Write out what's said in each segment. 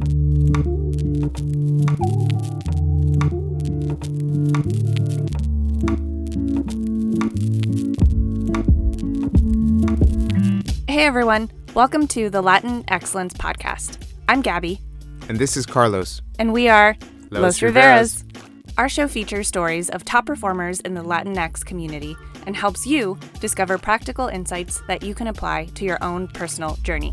Hey everyone, welcome to the Latin Excellence Podcast. I'm Gabby. And this is Carlos. And we are Los, Los Riveras. Riveras. Our show features stories of top performers in the Latinx community and helps you discover practical insights that you can apply to your own personal journey.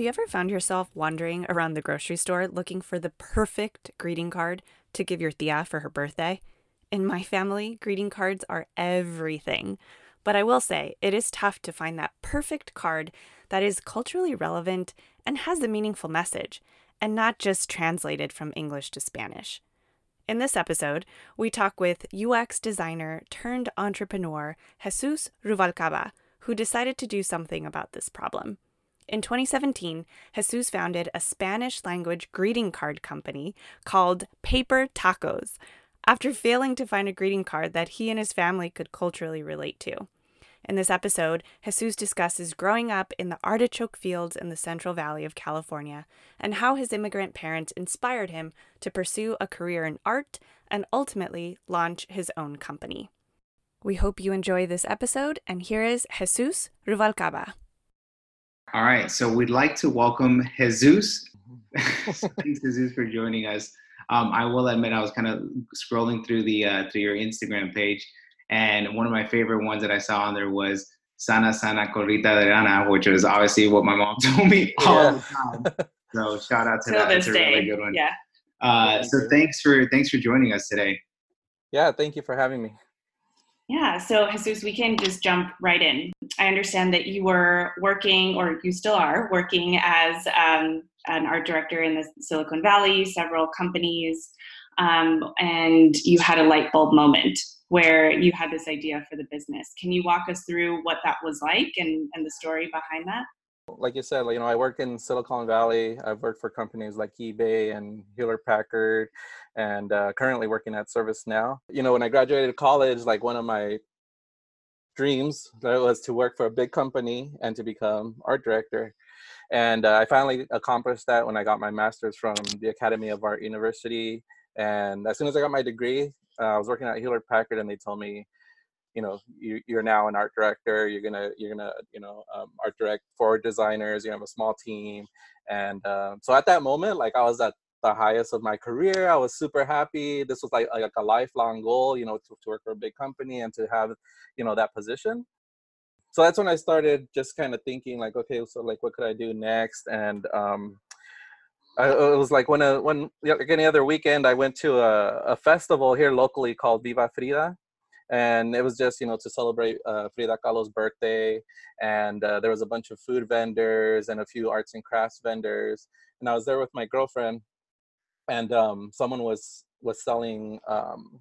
Have you ever found yourself wandering around the grocery store looking for the perfect greeting card to give your Thea for her birthday? In my family, greeting cards are everything. But I will say, it is tough to find that perfect card that is culturally relevant and has a meaningful message, and not just translated from English to Spanish. In this episode, we talk with UX designer turned entrepreneur Jesus Ruvalcaba, who decided to do something about this problem. In 2017, Jesus founded a Spanish language greeting card company called Paper Tacos after failing to find a greeting card that he and his family could culturally relate to. In this episode, Jesus discusses growing up in the artichoke fields in the Central Valley of California and how his immigrant parents inspired him to pursue a career in art and ultimately launch his own company. We hope you enjoy this episode, and here is Jesus Ruvalcaba. All right, so we'd like to welcome Jesus. Thanks, Jesus, for joining us. Um, I will admit I was kind of scrolling through the uh, through your Instagram page, and one of my favorite ones that I saw on there was "Sana Sana Colita de Rana," which was obviously what my mom told me all the time. So shout out to Till that. This That's a really good one. Yeah. Uh, so thanks for thanks for joining us today. Yeah, thank you for having me. Yeah. So, Jesus, we can just jump right in. I understand that you were working, or you still are working as um, an art director in the Silicon Valley, several companies, um, and you had a light bulb moment where you had this idea for the business. Can you walk us through what that was like and, and the story behind that? Like you said, you know, I work in Silicon Valley. I've worked for companies like eBay and Hewlett Packard, and uh, currently working at ServiceNow. You know, when I graduated college, like one of my dreams was to work for a big company and to become art director. And uh, I finally accomplished that when I got my master's from the Academy of Art University. And as soon as I got my degree, uh, I was working at Hewlett Packard, and they told me, you know, you, you're now an art director. You're gonna, you're gonna, you know, um, art direct for designers. You have a small team, and um, so at that moment, like I was at the highest of my career. I was super happy. This was like like a lifelong goal, you know, to, to work for a big company and to have, you know, that position. So that's when I started just kind of thinking like, okay, so like, what could I do next? And um, I, it was like when a when like any other weekend, I went to a, a festival here locally called Viva Frida, and it was just you know to celebrate uh, Frida Kahlo's birthday, and uh, there was a bunch of food vendors and a few arts and crafts vendors, and I was there with my girlfriend, and um, someone was was selling um,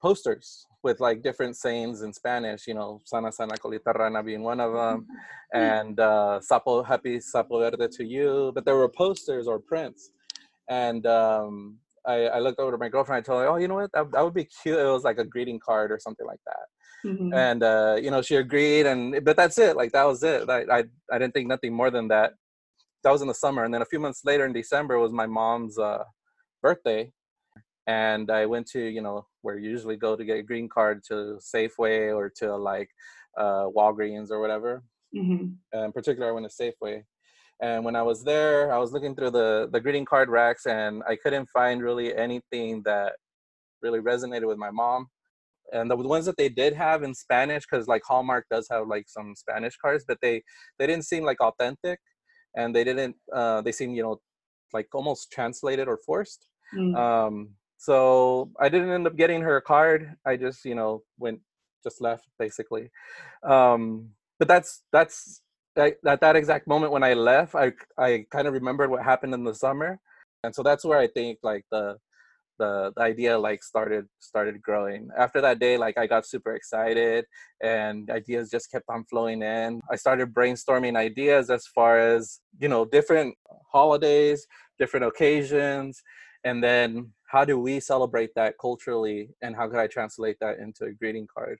posters with like different sayings in Spanish, you know, sana sana colita rana being one of them, and uh, sapo happy sapo verde to you. But there were posters or prints, and um, I, I looked over to my girlfriend. I told her, "Oh, you know what? That, that would be cute. It was like a greeting card or something like that." Mm-hmm. And uh, you know, she agreed, and but that's it. Like that was it. I, I I didn't think nothing more than that. That was in the summer, and then a few months later in December was my mom's uh, birthday, and I went to you know where you usually go to get a green card to Safeway or to like uh, Walgreens or whatever. Mm-hmm. In particular, I went to Safeway, and when I was there, I was looking through the the greeting card racks, and I couldn't find really anything that really resonated with my mom. And the ones that they did have in Spanish, because like Hallmark does have like some Spanish cards, but they they didn't seem like authentic, and they didn't uh, they seemed you know like almost translated or forced. Mm-hmm. Um, so I didn't end up getting her a card. I just, you know, went, just left basically. Um, but that's that's at that exact moment when I left, I I kind of remembered what happened in the summer, and so that's where I think like the the, the idea like started started growing. After that day, like I got super excited, and ideas just kept on flowing in. I started brainstorming ideas as far as you know different holidays, different occasions, and then how do we celebrate that culturally and how could i translate that into a greeting card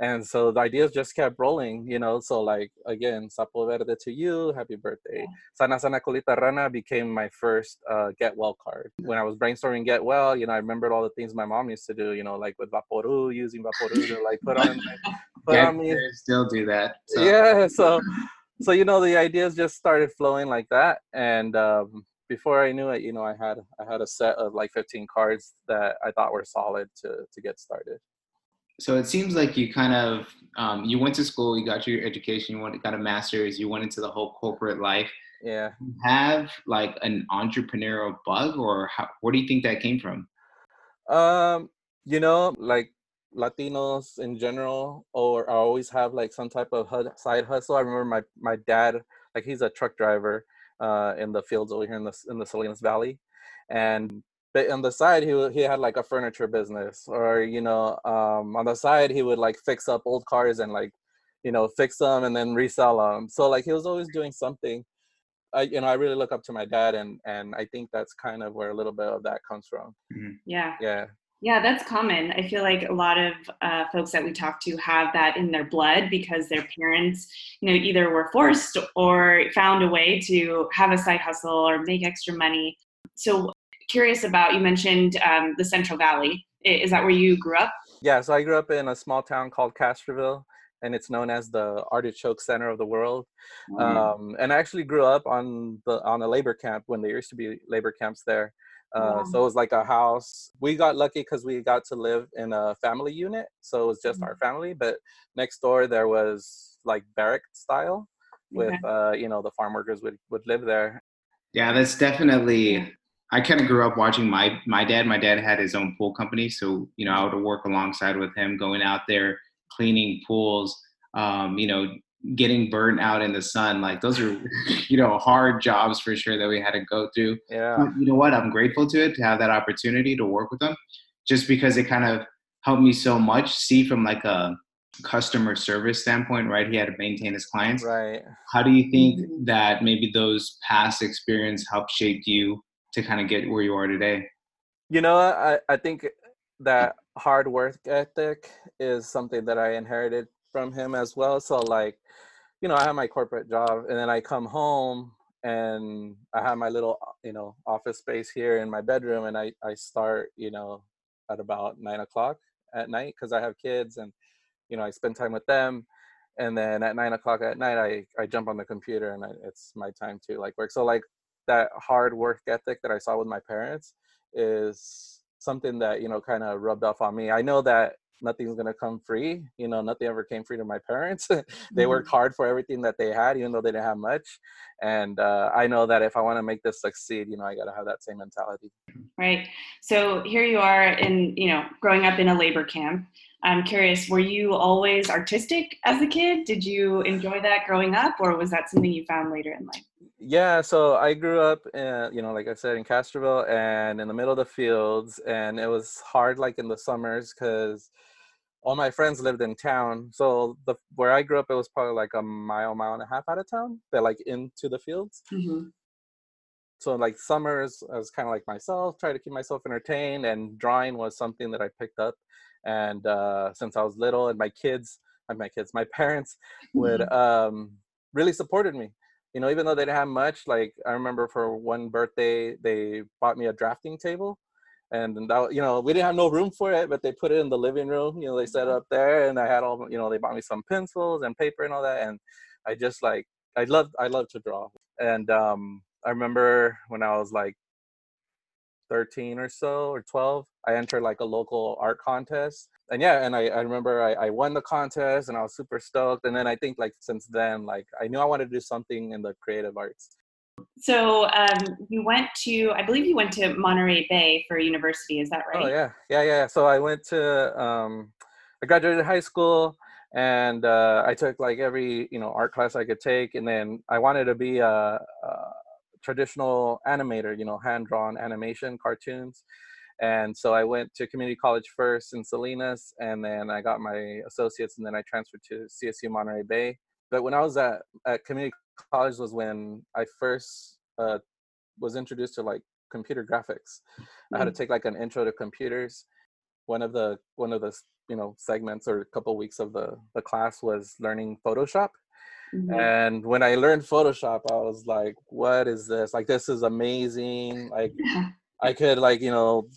and so the ideas just kept rolling you know so like again sapo verde to you happy birthday. Sana sana colita rana became my first uh, get well card. When i was brainstorming get well you know i remembered all the things my mom used to do you know like with vaporu using vaporu to like put on put Yeah, on me. still do that. So. yeah so so you know the ideas just started flowing like that and um, before i knew it you know i had i had a set of like 15 cards that i thought were solid to to get started So it seems like you kind of um, you went to school, you got your education, you went, got a master's, you went into the whole corporate life. yeah You have like an entrepreneurial bug, or how, where do you think that came from? um you know like latinos in general or I always have like some type of side hustle i remember my my dad like he's a truck driver uh in the fields over here in the in the salinas valley and but on the side he he had like a furniture business or you know um on the side he would like fix up old cars and like you know fix them and then resell them so like he was always doing something I, you know, I really look up to my dad, and and I think that's kind of where a little bit of that comes from. Yeah. Yeah, Yeah, that's common. I feel like a lot of uh, folks that we talk to have that in their blood because their parents, you know, either were forced or found a way to have a side hustle or make extra money. So, curious about you mentioned um, the Central Valley. Is that where you grew up? yeah. So I grew up in a small town called Castroville, and it's known as the artichoke center of the world. Um, and I actually grew up on the on a labor camp when there used to be labor camps there. Uh, Wow. So it was like a house. We got lucky because we got to live in a family unit, so it was just our family. But next door there was like barrack style, with Okay. uh, you know the farm workers would would live there. Yeah, that's definitely. I kind of grew up watching my my dad. My dad had his own pool company, so you know I would work alongside with him, going out there cleaning pools. Um, you know, getting burnt out in the sun. Like those are, you know, hard jobs for sure that we had to go through. Yeah. But you know what? I'm grateful to it to have that opportunity to work with them, just because it kind of helped me so much. See from like a customer service standpoint, right? He had to maintain his clients. Right. How do you think Mhm. that maybe those past experience helped shape you to kind of get where you are today? You know, I, I think that hard work ethic is something that I inherited from him as well. So like, you know, I have my corporate job and then I come home and I have my little, uh, you know, office space here in my bedroom and I, I start, you know, at about nine o'clock at night because I have kids and, you know, I spend time with them. And then at nine o'clock at night, I, I jump on the computer and I, it's my time to like work. So like that hard work ethic that I saw with my parents is something that you know kind of rubbed off on me. I know that nothing's gonna come free. You know, nothing ever came free to my parents. they worked hard for everything that they had, even though they didn't have much. And uh, I know that if I want to make this succeed, you know, I gotta have that same mentality. Right. So here you are in, you know, growing up in a labor camp. I'm curious, were you always artistic as a kid? Did you enjoy that growing up, or was that something you found later in life? Yeah, so I grew up, in, you know, like I said, in Castroville and in the middle of the fields, and it was hard, like in the summers, because all my friends lived in town. So the where I grew up, it was probably like a mile, mile and a half out of town. They're like into the fields. Mm-hmm. So like summers, I was kind of like myself, try to keep myself entertained, and drawing was something that I picked up. And uh, since I was little, and my kids, not my kids, my parents would um, really supported me you know, even though they didn't have much, like I remember for one birthday, they bought me a drafting table. And that, you know, we didn't have no room for it, but they put it in the living room. You know, they set it up there, and I had all, you know, they bought me some pencils and paper and all that. And I just like, I loved, I love to draw. And um, I remember when I was like 13 or so or 12, I entered like a local art contest. And yeah, and I, I remember I, I won the contest and I was super stoked. And then I think like since then, like I knew I wanted to do something in the creative arts. So um, you went to, I believe you went to Monterey Bay for university. Is that right? Oh yeah, yeah, yeah. So I went to, um, I graduated high school and uh, I took like every you know art class I could take, and then I wanted to be a, a traditional animator, you know, hand drawn animation cartoons. And so I went to community college first in Salinas, and then I got my associates, and then I transferred to CSU Monterey Bay. But when I was at, at community college was when I first uh, was introduced to like computer graphics. I had to Mm. take like an intro to computers. One of the one of the you know segments or a couple weeks of the the class was learning Photoshop. Mhm. And when I learned Photoshop, I was like, "What is this? Like, this is amazing! Like, Yeah. I could like you know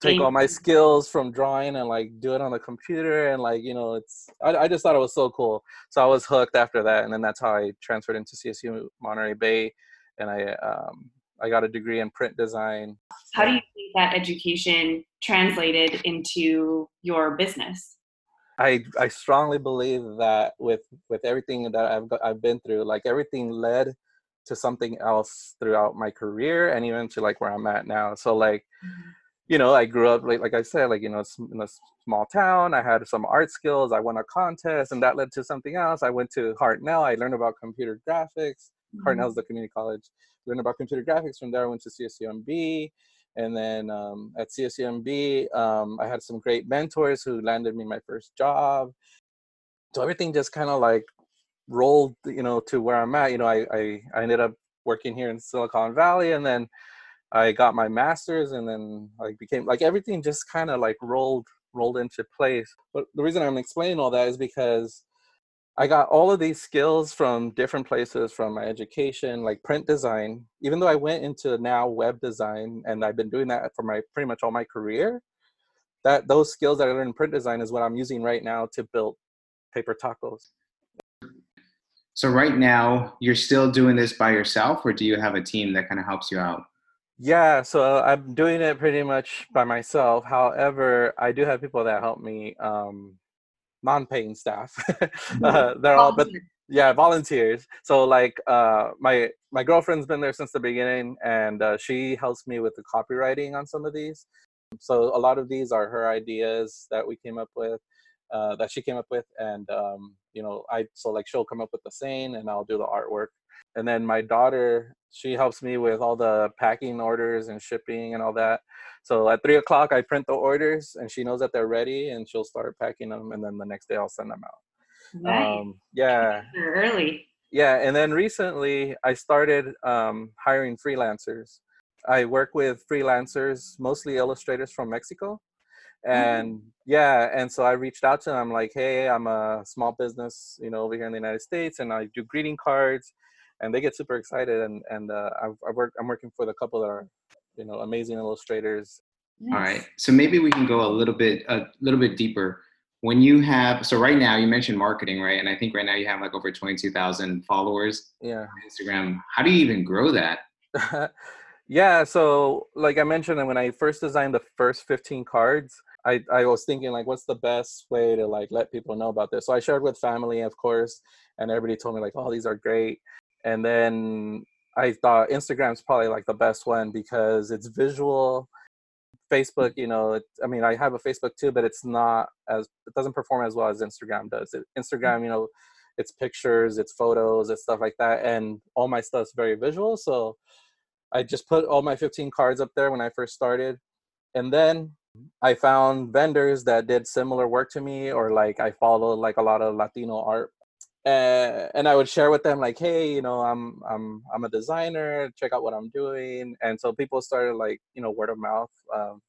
take all my skills from drawing and like do it on the computer and like you know it's I, I just thought it was so cool so i was hooked after that and then that's how i transferred into csu monterey bay and i um i got a degree in print design How do you think that education translated into your business? I i strongly believe that with with everything that i've got, i've been through like everything led to something else throughout my career and even to like where i'm at now so like you know, I grew up like like I said, like you know, in a small town. I had some art skills. I won a contest, and that led to something else. I went to Hartnell. I learned about computer graphics. Mhm. Hartnell's the community college. Learned about computer graphics. From there, I went to CSUMB, and then um, at CSUMB, um, I had some great mentors who landed me my first job. So everything just kind of like rolled, you know, to where I'm at. You know, I, I I ended up working here in Silicon Valley, and then I got my master's and then like became like everything just kind of like rolled rolled into place. But the reason I'm explaining all that is because I got all of these skills from different places from my education, like print design. Even though I went into now web design and I've been doing that for my pretty much all my career, that those skills that I learned in print design is what I'm using right now to build paper tacos. So right now, you're still doing this by yourself, or do you have a team that kind of helps you out? Yeah, so I'm doing it pretty much by myself. However, I do have people that help me, um, non-paying staff. uh, they're all, but yeah, volunteers. So like, uh, my my girlfriend's been there since the beginning, and uh, she helps me with the copywriting on some of these. So a lot of these are her ideas that we came up with, uh, that she came up with, and um, you know, I so like she'll come up with the saying, and I'll do the artwork. And then my daughter, she helps me with all the packing orders and shipping and all that. So at three o'clock, I print the orders, and she knows that they're ready, and she'll start packing them, and then the next day I'll send them out. Nice. Um, yeah, You're early. yeah, and then recently I started um, hiring freelancers. I work with freelancers, mostly illustrators from Mexico. And yeah, and so I reached out to them I'm like, hey, I'm a small business, you know, over here in the United States, and I do greeting cards, and they get super excited. And and uh, I, I work, I'm working for the couple that are, you know, amazing illustrators. All right. So maybe we can go a little bit a little bit deeper. When you have so right now you mentioned marketing, right? And I think right now you have like over twenty two thousand followers Yeah. on Instagram. How do you even grow that? yeah so like i mentioned when i first designed the first 15 cards I, I was thinking like what's the best way to like let people know about this so i shared with family of course and everybody told me like oh these are great and then i thought instagram's probably like the best one because it's visual facebook you know it, i mean i have a facebook too but it's not as it doesn't perform as well as instagram does it, hmm. instagram you know it's pictures it's photos it's stuff like that and all my stuff's very visual so I just put all my 15 cards up there when I first started. And then I found vendors that did similar work to me, or like I followed like a lot of Latino art. Uh, and I would share with them like, hey, you know, I'm I'm I'm a designer. Check out what I'm doing. And so people started like, you know, word of mouth um,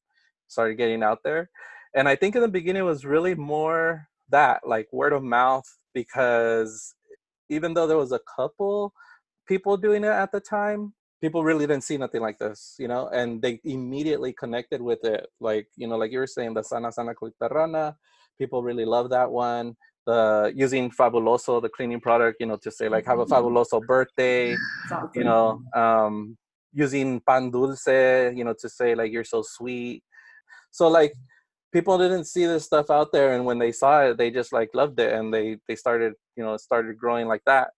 started getting out there. And I think in the beginning was really more that like word of mouth because even though there was a couple people doing it at the time, people really didn't see nothing like this, you know, and they immediately connected with it. Like, you know, like you were saying, the Sana Sana people really love that one. Using Fabuloso, the cleaning product, you know, to say like have a Fabuloso birthday, awesome. you know, um, using Pan Dulce, you know, to say like you're so sweet. So like people didn't see this stuff out there and when they saw it they just like loved it and they they started you know started growing like that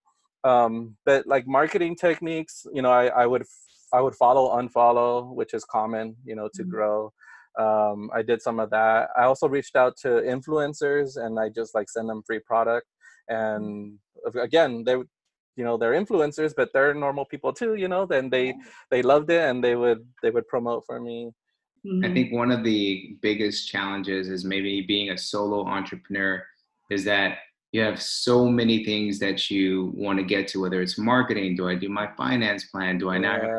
um but like marketing techniques you know i i would i would follow unfollow which is common you know to Mhm. grow um i did some of that. I also reached out to influencers and i just like send them free product and again they would you know they're influencers but they're normal people too you know then they they loved it and they would they would promote for me. I Mhm. think one of the biggest challenges is maybe being a solo entrepreneur is that you have so many things that you want to get to, whether it's marketing, do I do my finance plan, do I now have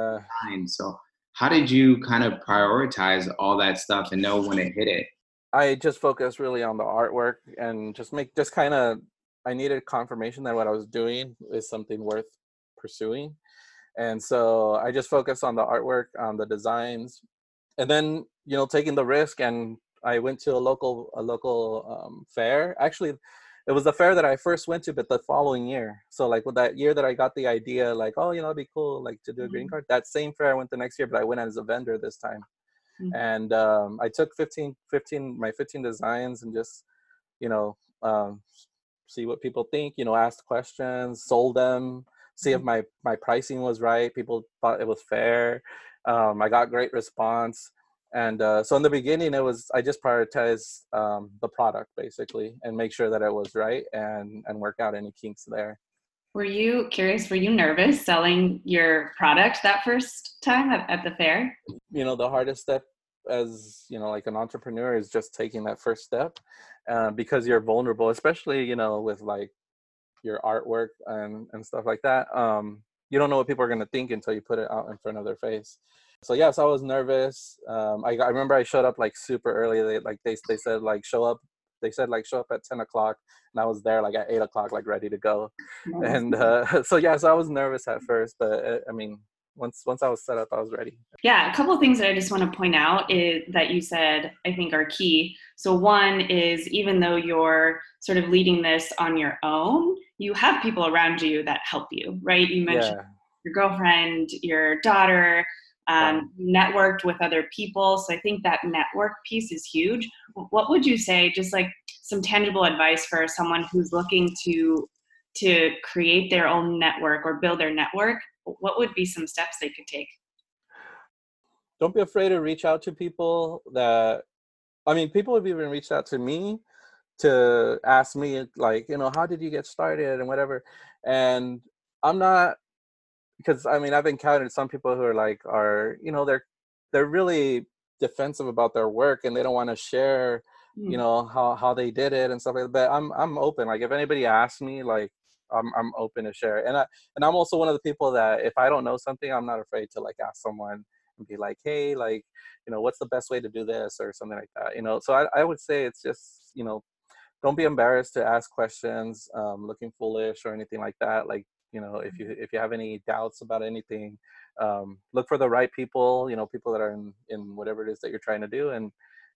Yeah. So how did you kind of prioritize all that stuff and know when to hit it? I just focused really on the artwork and just make just kind of I needed confirmation that what I was doing is something worth pursuing. And so I just focused on the artwork, on the designs, and then you know taking the risk. And I went to a local a local um, fair. Actually, it was the fair that I first went to, but the following year. So like with that year that I got the idea, like oh you know it'd be cool like to do a green mm-hmm. card. That same fair I went the next year, but I went as a vendor this time. Mm-hmm. And um, I took 15, 15 my 15 designs and just you know um, see what people think. You know, asked questions, sold them see if mm-hmm. my my pricing was right. People thought it was fair. Um, I got great response, and uh, so in the beginning, it was I just prioritized um, the product basically and make sure that it was right and and work out any kinks there. Were you curious? Were you nervous selling your product that first time at, at the fair? You know, the hardest step as you know like an entrepreneur is just taking that first step uh, because you're vulnerable especially you know with like your artwork and and stuff like that um you don't know what people are going to think until you put it out in front of their face so yes i was nervous um i, I remember i showed up like super early they like they, they said like show up they said like show up at 10 o'clock and i was there like at 8 o'clock like ready to go nice. and uh so yeah so i was nervous at first but uh, i mean once once I was set up, I was ready. Yeah, a couple of things that I just want to point out is that you said I think are key. So one is even though you're sort of leading this on your own, you have people around you that help you, right? You mentioned yeah. your girlfriend, your daughter, um, networked with other people. So I think that network piece is huge. What would you say, just like some tangible advice for someone who's looking to to create their own network or build their network what would be some steps they could take? Don't be afraid to reach out to people that, I mean, people have even reached out to me to ask me, like, you know, how did you get started and whatever. And I'm not, because I mean, I've encountered some people who are like, are, you know, they're, they're really defensive about their work and they don't want to share you hmm. know how how they did it and stuff like that but i'm i'm open like if anybody asks me like I'm I'm open to share. And I and I'm also one of the people that if I don't know something, I'm not afraid to like ask someone and be like, hey, like, you know, what's the best way to do this or something like that. You know, so I, I would say it's just, you know, don't be embarrassed to ask questions, um, looking foolish or anything like that. Like, you know, if you if you have any doubts about anything, um, look for the right people, you know, people that are in, in whatever it is that you're trying to do and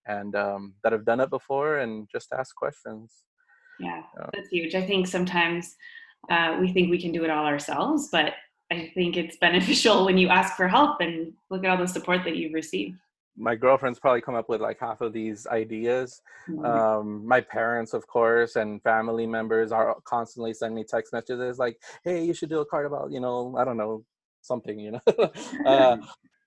and um, that have done it before and just ask questions. Yeah, that's huge. I think sometimes uh, we think we can do it all ourselves, but I think it's beneficial when you ask for help and look at all the support that you've received. My girlfriend's probably come up with like half of these ideas. Mm-hmm. Um, my parents, of course, and family members are constantly sending me text messages like, "Hey, you should do a card about you know, I don't know, something." You know. uh,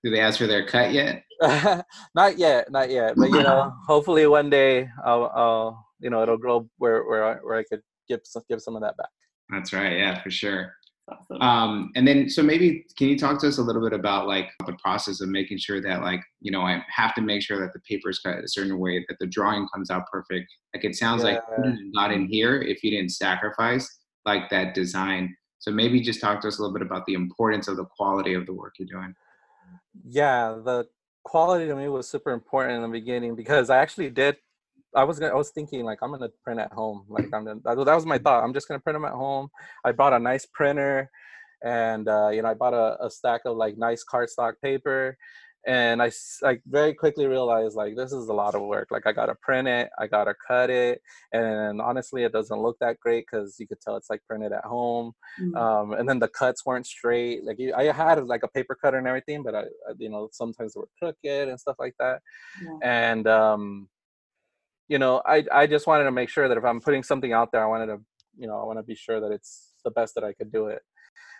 do they ask for their cut yet? not yet, not yet. But you know, hopefully one day I'll, I'll you know, it'll grow where where I, where I could give some, give some of that back. That's right. Yeah, for sure. Awesome. Um, and then, so maybe can you talk to us a little bit about like the process of making sure that like you know I have to make sure that the paper is cut a certain way that the drawing comes out perfect. Like it sounds yeah. like not in here if you didn't sacrifice like that design. So maybe just talk to us a little bit about the importance of the quality of the work you're doing. Yeah, the quality to me was super important in the beginning because I actually did I was gonna, I was thinking like I'm gonna print at home. Like I'm gonna, that was my thought. I'm just gonna print them at home. I bought a nice printer, and uh, you know I bought a, a stack of like nice cardstock paper, and I like very quickly realized like this is a lot of work. Like I gotta print it, I gotta cut it, and honestly it doesn't look that great because you could tell it's like printed at home. Mm-hmm. Um, and then the cuts weren't straight. Like I had like a paper cutter and everything, but I, you know sometimes they were crooked and stuff like that. Yeah. And um, you know, I I just wanted to make sure that if I'm putting something out there, I wanted to, you know, I want to be sure that it's the best that I could do it.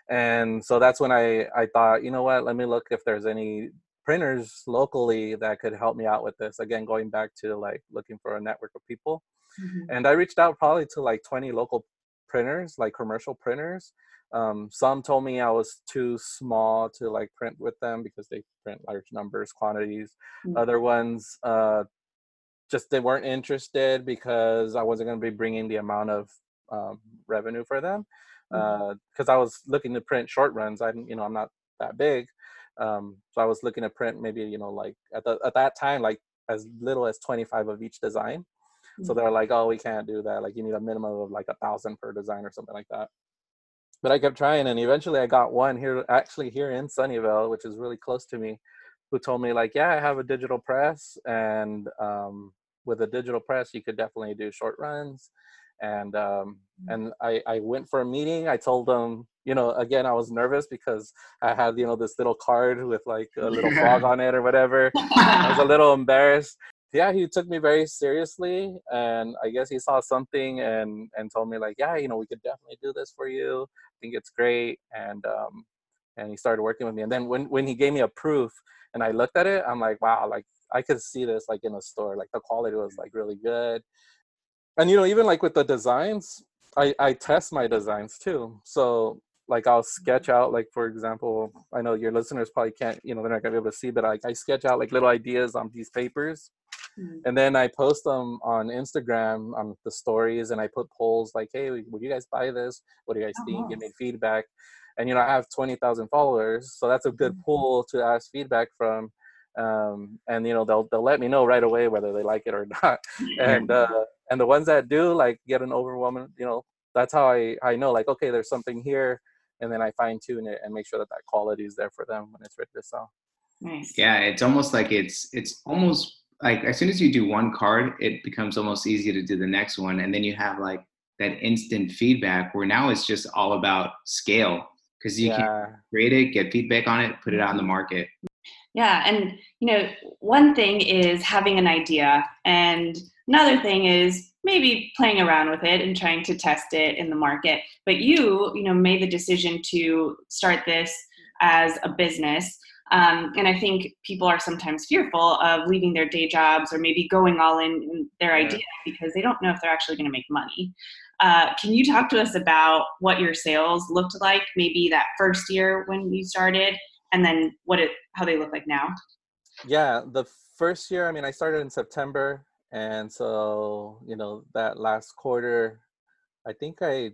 And so that's when I I thought, you know what, let me look if there's any printers locally that could help me out with this. Again, going back to like looking for a network of people. Mm-hmm. And I reached out probably to like 20 local printers, like commercial printers. Um, some told me I was too small to like print with them because they print large numbers, quantities. Mm-hmm. Other ones uh, just they weren't interested because I wasn't going to be bringing the amount of um, revenue for them because mm-hmm. uh, I was looking to print short runs. I'm you know I'm not that big, Um, so I was looking to print maybe you know like at the, at that time like as little as 25 of each design. So they're like, oh, we can't do that. Like you need a minimum of like a thousand per design or something like that. But I kept trying, and eventually I got one here, actually here in Sunnyvale, which is really close to me, who told me like, yeah, I have a digital press, and um, with a digital press, you could definitely do short runs. And um, and I, I went for a meeting. I told them, you know, again, I was nervous because I had, you know, this little card with like a little frog on it or whatever. I was a little embarrassed. Yeah, he took me very seriously, and I guess he saw something and and told me like, yeah, you know, we could definitely do this for you. I think it's great, and um, and he started working with me. And then when when he gave me a proof, and I looked at it, I'm like, wow, like I could see this like in a store. Like the quality was like really good, and you know, even like with the designs, I I test my designs too. So like I'll sketch out like for example, I know your listeners probably can't, you know, they're not gonna be able to see, but like I sketch out like little ideas on these papers Mm. and then I post them on Instagram on the stories, and I put polls like, "Hey, would you guys buy this? What do you guys Oh, think? Give me feedback." And you know, I have twenty thousand followers, so that's a good Mm. pool to ask feedback from. Um, and you know, they'll they'll let me know right away whether they like it or not. And uh, and the ones that do like get an overwhelming, you know, that's how I I know like, okay, there's something here, and then I fine tune it and make sure that that quality is there for them when it's ready to sell. nice. Yeah, it's almost like it's it's almost like as soon as you do one card, it becomes almost easy to do the next one, and then you have like that instant feedback where now it's just all about scale because you can create it, get feedback on it, put it out in the market. Yeah, and you know, one thing is having an idea, and another thing is maybe playing around with it and trying to test it in the market. But you, you know, made the decision to start this as a business. Um, and I think people are sometimes fearful of leaving their day jobs or maybe going all in, in their Yeah. idea because they don't know if they're actually going to make money. Uh, can you talk to us about what your sales looked like maybe that first year when you started and then what it how they look like now? Yeah the first year i mean i started in september and so you know that last quarter i think i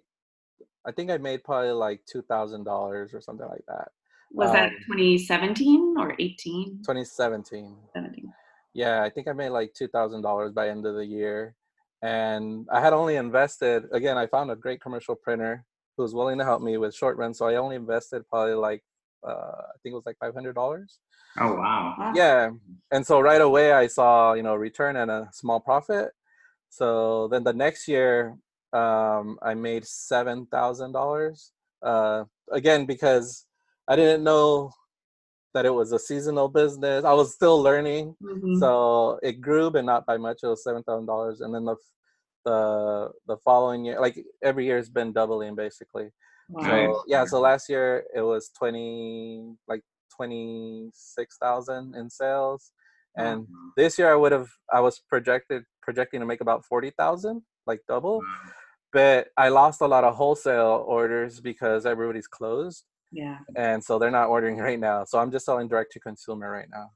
i think i made probably like $2000 or something like that. Was that Um, 2017 or 18 2017 17 yeah i think i made like $2000 by end of the year and i had only invested again i found a great commercial printer who was willing to help me with short run so i only invested probably like uh, i think it was like $500 Oh wow! Wow. yeah. And so right away i saw you know return and a small profit. So then the next year um i made seven thousand dollars. Uh again because i didn't know that it was a seasonal business. I was still learning. Mhm. so it grew but not by much. It was seven thousand dollars. And then the the the following year like every year has been doubling basically Wow. so yeah, so last year it was twenty like twenty six thousand in sales, and mm-hmm. this year I would have I was projected projecting to make about forty thousand, like double. But I lost a lot of wholesale orders because everybody's closed, yeah and so they're not ordering right now. So I'm just selling direct to consumer right now.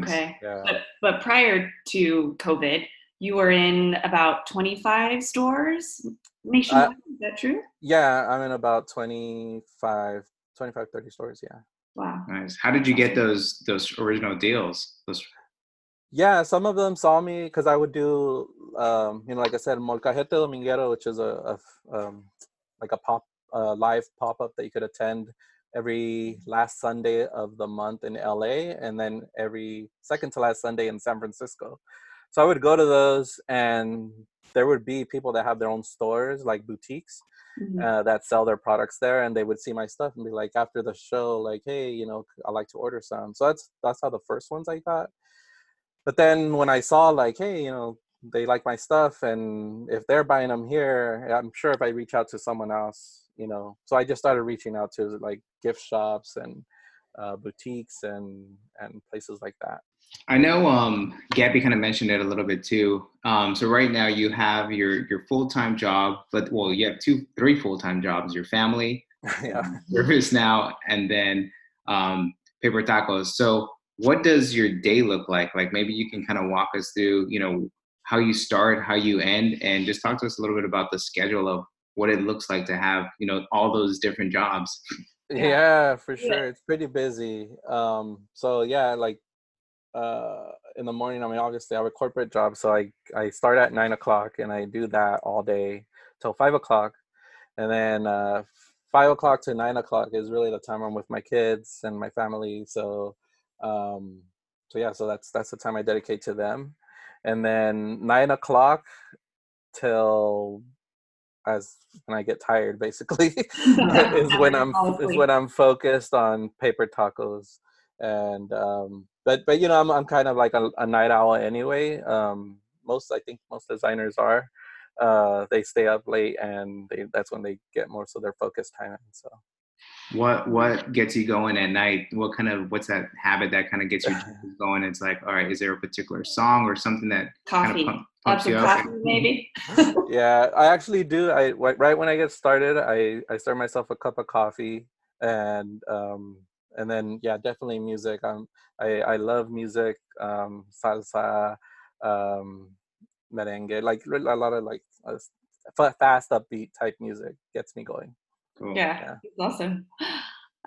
Okay Yeah. but but prior to covid you were in about 25 stores nationwide is that true Yeah, I'm in about 25, 25 30 stores. Yeah. wow Nice. How did you get those those original deals? Those Yeah, some of them saw me because I would do, um, you know, like I said, Molcajete Dominguero, which is a um, like a pop, uh, live pop up that you could attend every last Sunday of the month in LA, and then every second to last Sunday in San Francisco. So I would go to those, and there would be people that have their own stores, like boutiques, Mhm. uh, that sell their products there, and they would see my stuff and be like, after the show, like, hey, you know, I'd like to order some. So that's that's how the first ones I got but then when I saw like, hey, you know, they like my stuff, and if they're buying them here, I'm sure if I reach out to someone else, you know, so I just started reaching out to like gift shops and uh, boutiques and and places like that. I know um, Gabby kind of mentioned it a little bit too. Um, so right now you have your your full time job, but well, you have two, three full time jobs: your family, yeah. ServiceNow, and then um, paper tacos. So what does your day look like? Like maybe you can kind of walk us through, you know, how you start, how you end, and just talk to us a little bit about the schedule of what it looks like to have, you know, all those different jobs. yeah, yeah for sure it's pretty busy um so yeah like uh in the morning i mean obviously i have a corporate job so i i start at nine o'clock and i do that all day till five o'clock. And then uh five o'clock to nine o'clock is really the time i'm with my kids and my family so um so yeah so that's that's the time i dedicate to them. And then nine o'clock till as when I get tired, basically, is when I'm is when I'm focused on paper tacos, and um, but but you know I'm I'm kind of like a, a night owl anyway. Um, most I think most designers are. Uh, they stay up late, and they, that's when they get most of their focus time. So what what gets you going at night what kind of what's that habit that kind of gets you going it's like all right is there a particular song or something that coffee kind of pump, lots of coffee maybe yeah i actually do i right when i get started i i start myself a cup of coffee and um and then yeah definitely music um i i love music um salsa um merengue like a lot of like uh, fast upbeat type music gets me going Cool. Yeah, yeah. awesome.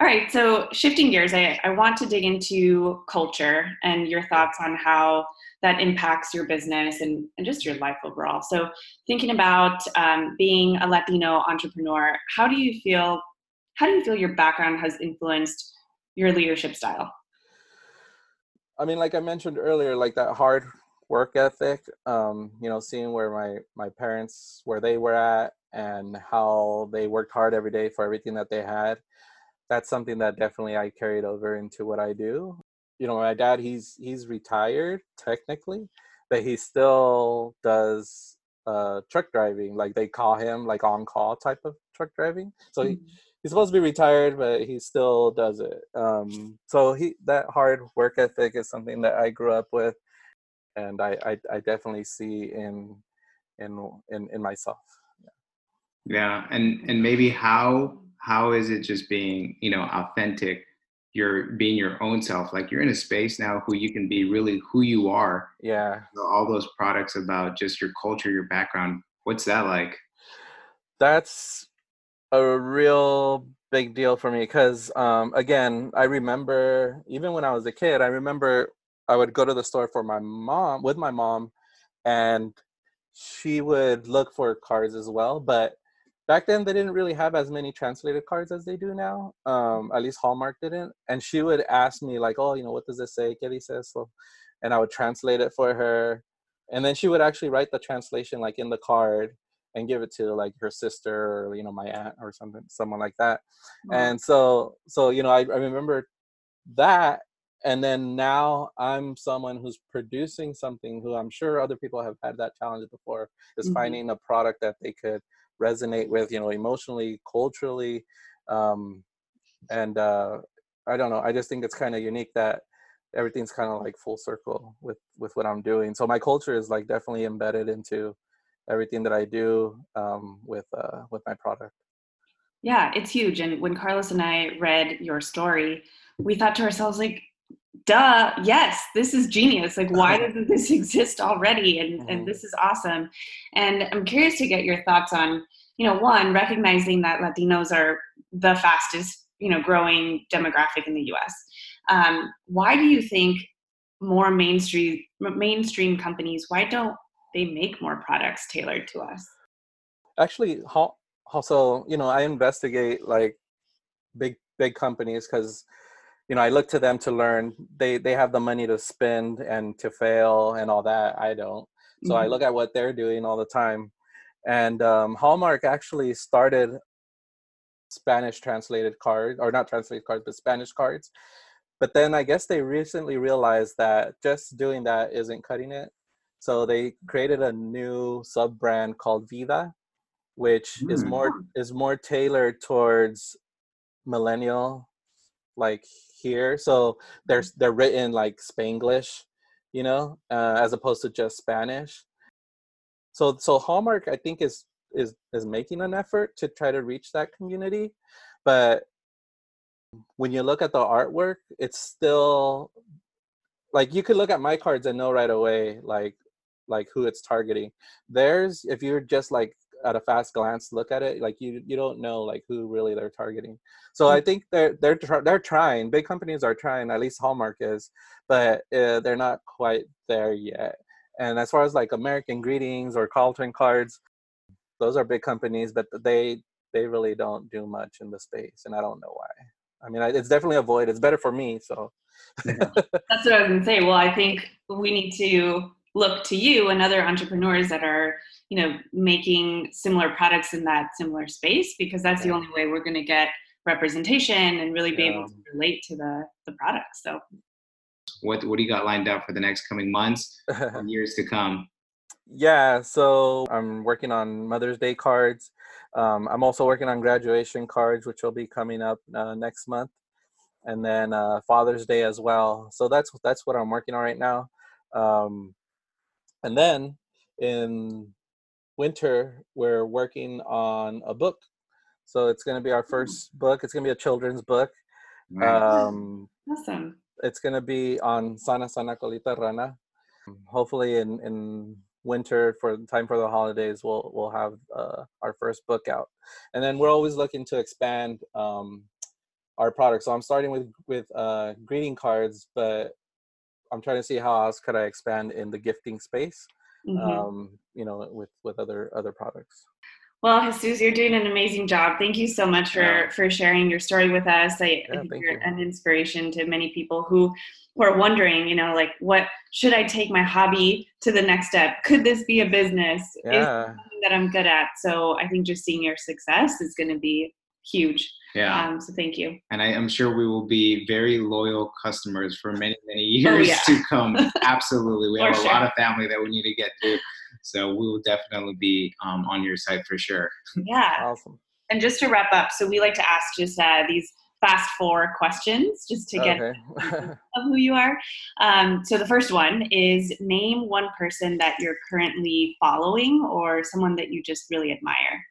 All right, so shifting gears, I, I want to dig into culture and your thoughts on how that impacts your business and, and just your life overall. So, thinking about um, being a Latino entrepreneur, how do you feel? How do you feel your background has influenced your leadership style? I mean, like I mentioned earlier, like that hard work ethic. Um, you know, seeing where my my parents where they were at, and how they worked hard every day for everything that they had that's something that definitely i carried over into what i do you know my dad he's he's retired technically but he still does uh truck driving like they call him like on call type of truck driving so he, mm-hmm. He's supposed to be retired but he still does it. Um so he that hard work ethic is something that i grew up with and i i, I definitely see in in in, in myself. Yeah and and maybe how how is it just being you know authentic? You're being your own self like you're in a space now who you can be really who you are. Yeah. All those products about just your culture your background what's that like? That's a real big deal for me because um, again i remember even when i was a kid i remember i would go to the store for my mom with my mom and she would look for cars as well but back then they didn't really have as many translated cards as they do now um at least hallmark didn't and she would ask me like oh you know what does this say ¿Qué dice eso? and i would translate it for her and then she would actually write the translation like in the card and give it to like her sister or you know my aunt or something someone like that. And so so you know I, I remember that and then now i'm someone who's producing something who i'm sure other people have had that challenge before is mm-hmm. finding a product that they could resonate with you know emotionally culturally um and uh i don't know i just think it's kind of unique that everything's kind of like full circle with with what i'm doing. So my culture is like definitely embedded into everything that i do um with uh with my product yeah it's huge and when carlos and i read your story we thought to ourselves like duh yes this is genius like why doesn't this exist already and mm-hmm. and this is awesome and i'm curious to get your thoughts on you know one recognizing that latinos are the fastest you know growing demographic in the us um, why do you think more mainstream mainstream companies why don't they make more products tailored to us. Actually also you know i investigate like big big companies because you know i look to them to learn. They they have the money to spend and to fail and all that. I don't. So mm-hmm. i look at what they're doing all the time. And um, hallmark actually started spanish translated cards or not translated cards but spanish cards. But then i guess they recently realized that just doing that isn't cutting it so they created a new sub brand called vida which mm-hmm. is more is more tailored towards millennial like here so they're they're written like spanglish you know uh, as opposed to just spanish so so hallmark i think is is is making an effort to try to reach that community but when you look at the artwork it's still like you could look at my cards and know right away like like who it's targeting. There's if you're just like at a fast glance look at it like you you don't know like who really they're targeting. So i think they're they're they're trying. Big companies are trying at least hallmark is but uh, they're not quite there yet. And as far as like american greetings or carlton cards those are big companies but they they really don't do much in the space and i don't know why. I mean it's definitely a void. It's better for me so. That's what i was to say. Well i think we need to look to you and other entrepreneurs that are you know making similar products in that similar space because that's the only way we're going to get representation and really be yeah. able to relate to the the product so. What what do you got lined up for the next coming months and years to come? Yeah so i'm working on mother's day cards. Um, i'm also working on graduation cards which will be coming up uh, next month. And then uh, father's day as well. So that's that's what i'm working on right now. Um, and then in winter, we're working on a book. So it's going to be our first book. It's going to be a children's book. Um, awesome. It's going to be on Sana Sana Colita Rana. Hopefully, in, in winter for time for the holidays, we'll we'll have uh, our first book out, and then we're always looking to expand um, our products. So I'm starting with with uh, greeting cards, but I'm trying to see how else could I expand in the gifting space, mm-hmm. um, you know, with with other other products. Well, Jesus, you're doing an amazing job. Thank you so much for yeah. for sharing your story with us. I, yeah, I think you're you. an inspiration to many people who who are wondering, you know, like what should I take my hobby to the next step? Could this be a business? Yeah. Is that I'm good at? So I think just seeing your success is going to be huge. Yeah. Um, so thank you. And I, am sure we will be very loyal customers for many, many years oh, yeah. to come. Absolutely. We have a lot of family that we need to get to. So we will definitely be um, on your site for sure. Yeah. awesome. And just to wrap up, so we like to ask just uh, these fast four questions just to get okay. of who you are. Um, so the first one is name one person that you're currently following or someone that you just really admire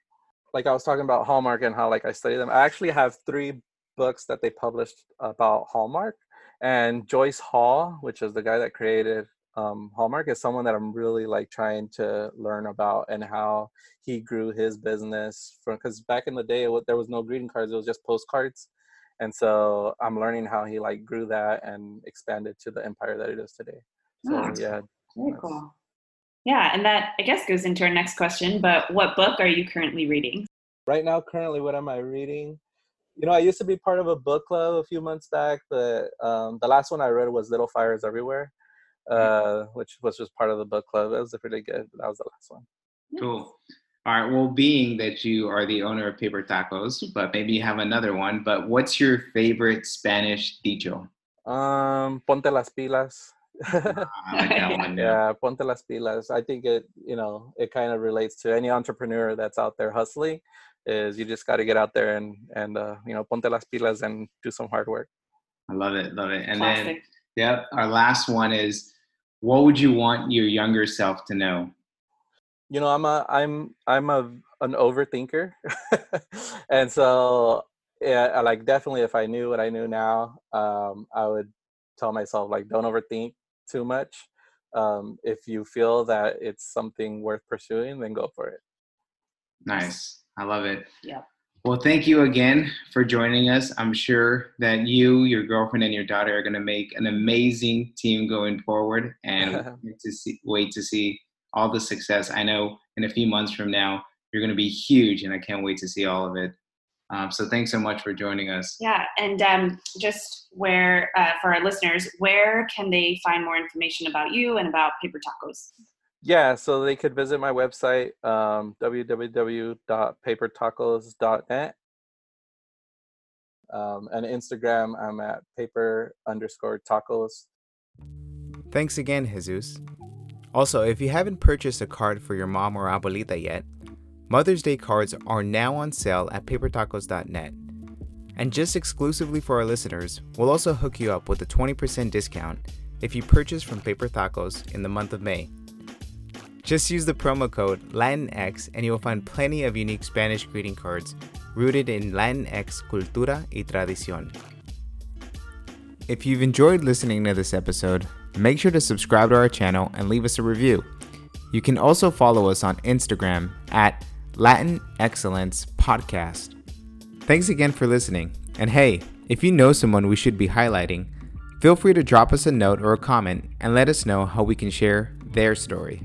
like I was talking about Hallmark and how like I study them. I actually have three books that they published about Hallmark, and Joyce Hall, which is the guy that created um, Hallmark, is someone that I'm really like trying to learn about and how he grew his business from because back in the day it, there was no greeting cards; it was just postcards, and so I'm learning how he like grew that and expanded to the empire that it is today. So oh, yeah, very cool. Yeah, and that I guess goes into our next question. But what book are you currently reading? Right now, currently, what am I reading? You know, I used to be part of a book club a few months back, but um, the last one I read was Little Fires Everywhere, mm-hmm. uh, which was just part of the book club. It was pretty good. That was the last one. Cool. All right. Well, being that you are the owner of Paper Tacos, but maybe you have another one. But what's your favorite Spanish dicho? Um, ponte las pilas. one, yeah. ponte las pilas. I think it, you know, it kind of relates to any entrepreneur that's out there hustling. Is you just got to get out there and and uh, you know, ponte las pilas and do some hard work. I love it, love it. And Classic. then, yep, our last one is, what would you want your younger self to know? You know, I'm a I'm I'm a an overthinker, and so yeah, like definitely if I knew what I knew now, um, I would tell myself like don't overthink too much. Um, if you feel that it's something worth pursuing, then go for it. Nice. I love it. Yeah. Well, thank you again for joining us. I'm sure that you, your girlfriend, and your daughter are going to make an amazing team going forward, and to see, wait to see all the success. I know in a few months from now, you're going to be huge, and I can't wait to see all of it. Um, so thanks so much for joining us. Yeah, and um, just where uh, for our listeners, where can they find more information about you and about Paper Tacos? Yeah, so they could visit my website, um, www.papertacos.net. Um, and Instagram, I'm at paper underscore tacos. Thanks again, Jesus. Also, if you haven't purchased a card for your mom or abuelita yet, Mother's Day cards are now on sale at papertacos.net. And just exclusively for our listeners, we'll also hook you up with a 20% discount if you purchase from Paper Tacos in the month of May. Just use the promo code Latinx and you'll find plenty of unique Spanish greeting cards rooted in Latinx cultura y tradición. If you've enjoyed listening to this episode, make sure to subscribe to our channel and leave us a review. You can also follow us on Instagram at Latin Excellence Podcast. Thanks again for listening. And hey, if you know someone we should be highlighting, feel free to drop us a note or a comment and let us know how we can share their story.